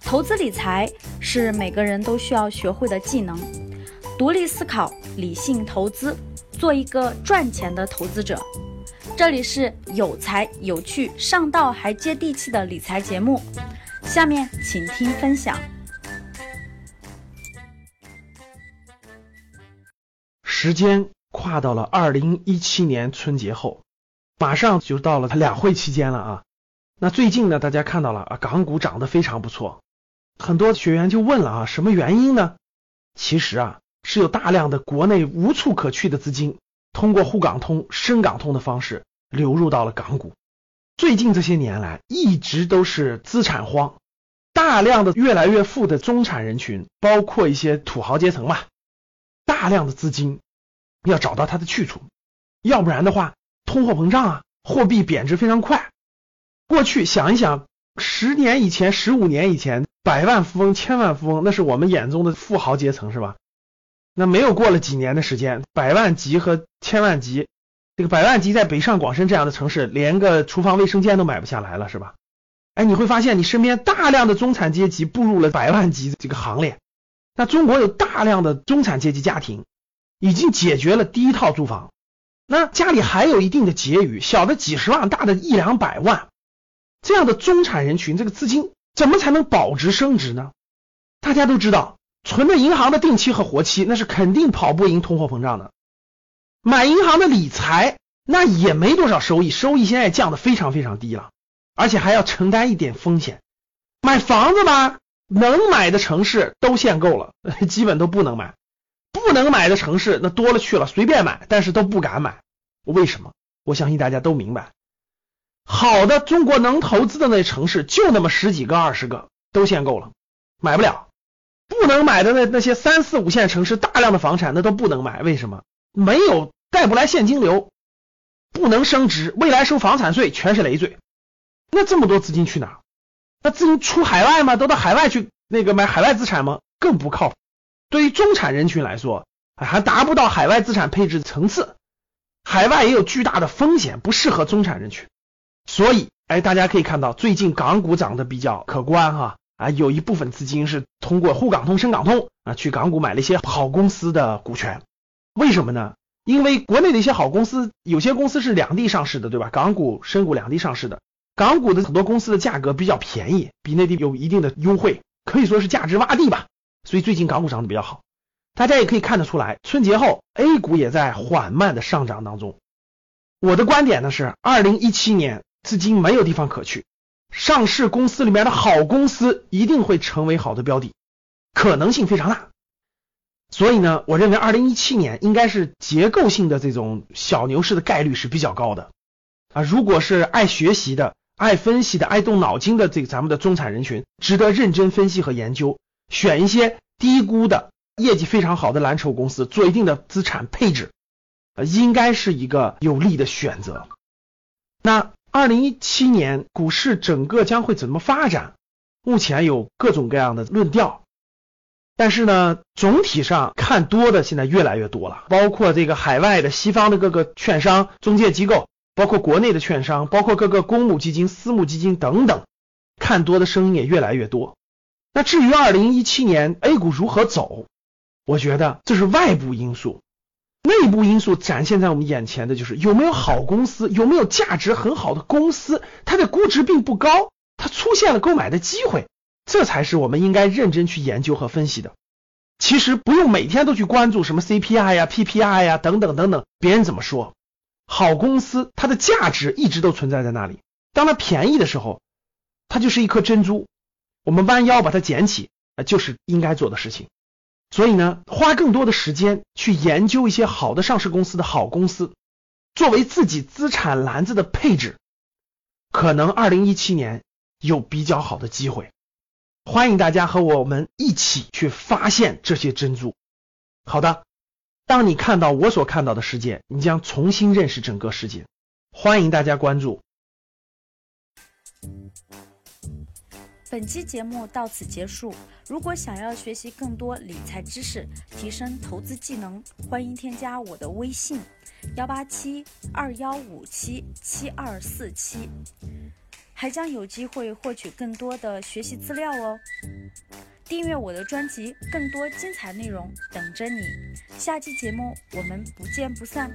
投资理财是每个人都需要学会的技能，独立思考，理性投资，做一个赚钱的投资者。这里是有才有趣、上道还接地气的理财节目，下面请听分享。时间跨到了二零一七年春节后，马上就到了它两会期间了啊。那最近呢，大家看到了啊，港股涨得非常不错。很多学员就问了啊，什么原因呢？其实啊，是有大量的国内无处可去的资金，通过沪港通、深港通的方式流入到了港股。最近这些年来，一直都是资产荒，大量的越来越富的中产人群，包括一些土豪阶层吧，大量的资金要找到它的去处，要不然的话，通货膨胀啊，货币贬值非常快。过去想一想，十年以前、十五年以前。百万富翁、千万富翁，那是我们眼中的富豪阶层，是吧？那没有过了几年的时间，百万级和千万级，这个百万级在北上广深这样的城市，连个厨房卫生间都买不下来了，是吧？哎，你会发现你身边大量的中产阶级步入了百万级这个行列。那中国有大量的中产阶级家庭，已经解决了第一套住房，那家里还有一定的结余，小的几十万，大的一两百万，这样的中产人群，这个资金。怎么才能保值升值呢？大家都知道，存着银行的定期和活期，那是肯定跑不赢通货膨胀的。买银行的理财，那也没多少收益，收益现在降的非常非常低了，而且还要承担一点风险。买房子吧，能买的城市都限购了，基本都不能买；不能买的城市那多了去了，随便买，但是都不敢买。为什么？我相信大家都明白。好的，中国能投资的那城市就那么十几个、二十个，都限购了，买不了。不能买的那那些三四五线城市，大量的房产那都不能买，为什么？没有带不来现金流，不能升值，未来收房产税全是累赘。那这么多资金去哪？那资金出海外吗？都到海外去那个买海外资产吗？更不靠谱。对于中产人群来说，还达不到海外资产配置的层次，海外也有巨大的风险，不适合中产人群。所以，哎，大家可以看到，最近港股涨得比较可观哈啊，有一部分资金是通过沪港通、深港通啊去港股买了一些好公司的股权。为什么呢？因为国内的一些好公司，有些公司是两地上市的，对吧？港股、深股两地上市的，港股的很多公司的价格比较便宜，比内地有一定的优惠，可以说是价值洼地吧。所以最近港股涨得比较好。大家也可以看得出来，春节后 A 股也在缓慢的上涨当中。我的观点呢是，二零一七年。资金没有地方可去，上市公司里面的好公司一定会成为好的标的，可能性非常大。所以呢，我认为二零一七年应该是结构性的这种小牛市的概率是比较高的啊。如果是爱学习的、爱分析的、爱动脑筋的这个咱们的中产人群，值得认真分析和研究，选一些低估的、业绩非常好的蓝筹公司，做一定的资产配置，呃，应该是一个有利的选择。那。二零一七年股市整个将会怎么发展？目前有各种各样的论调，但是呢，总体上看多的现在越来越多了，包括这个海外的西方的各个券商、中介机构，包括国内的券商，包括各个公募基金、私募基金等等，看多的声音也越来越多。那至于二零一七年 A 股如何走，我觉得这是外部因素。内部因素展现在我们眼前的就是有没有好公司，有没有价值很好的公司，它的估值并不高，它出现了购买的机会，这才是我们应该认真去研究和分析的。其实不用每天都去关注什么 CPI 呀、PPI 呀等等等等，别人怎么说，好公司它的价值一直都存在在那里。当它便宜的时候，它就是一颗珍珠，我们弯腰把它捡起，啊就是应该做的事情。所以呢，花更多的时间去研究一些好的上市公司的好公司，作为自己资产篮子的配置，可能二零一七年有比较好的机会。欢迎大家和我们一起去发现这些珍珠。好的，当你看到我所看到的世界，你将重新认识整个世界。欢迎大家关注。本期节目到此结束。如果想要学习更多理财知识，提升投资技能，欢迎添加我的微信：幺八七二幺五七七二四七。还将有机会获取更多的学习资料哦。订阅我的专辑，更多精彩内容等着你。下期节目我们不见不散。